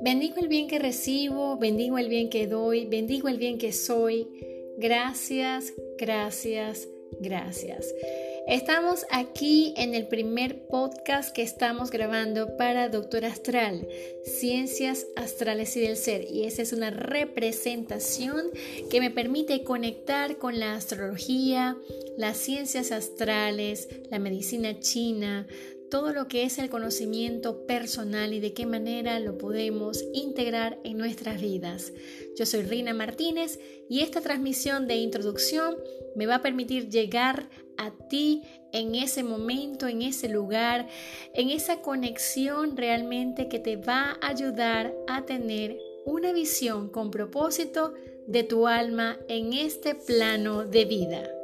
Bendigo el bien que recibo, bendigo el bien que doy, bendigo el bien que soy. Gracias, gracias, gracias. Estamos aquí en el primer podcast que estamos grabando para Doctor Astral, Ciencias Astrales y del Ser. Y esa es una representación que me permite conectar con la astrología, las ciencias astrales, la medicina china, todo lo que es el conocimiento personal y de qué manera lo podemos integrar en nuestras vidas. Yo soy Rina Martínez y esta transmisión de introducción me va a permitir llegar a ti en ese momento, en ese lugar, en esa conexión realmente que te va a ayudar a tener una visión con propósito de tu alma en este plano de vida.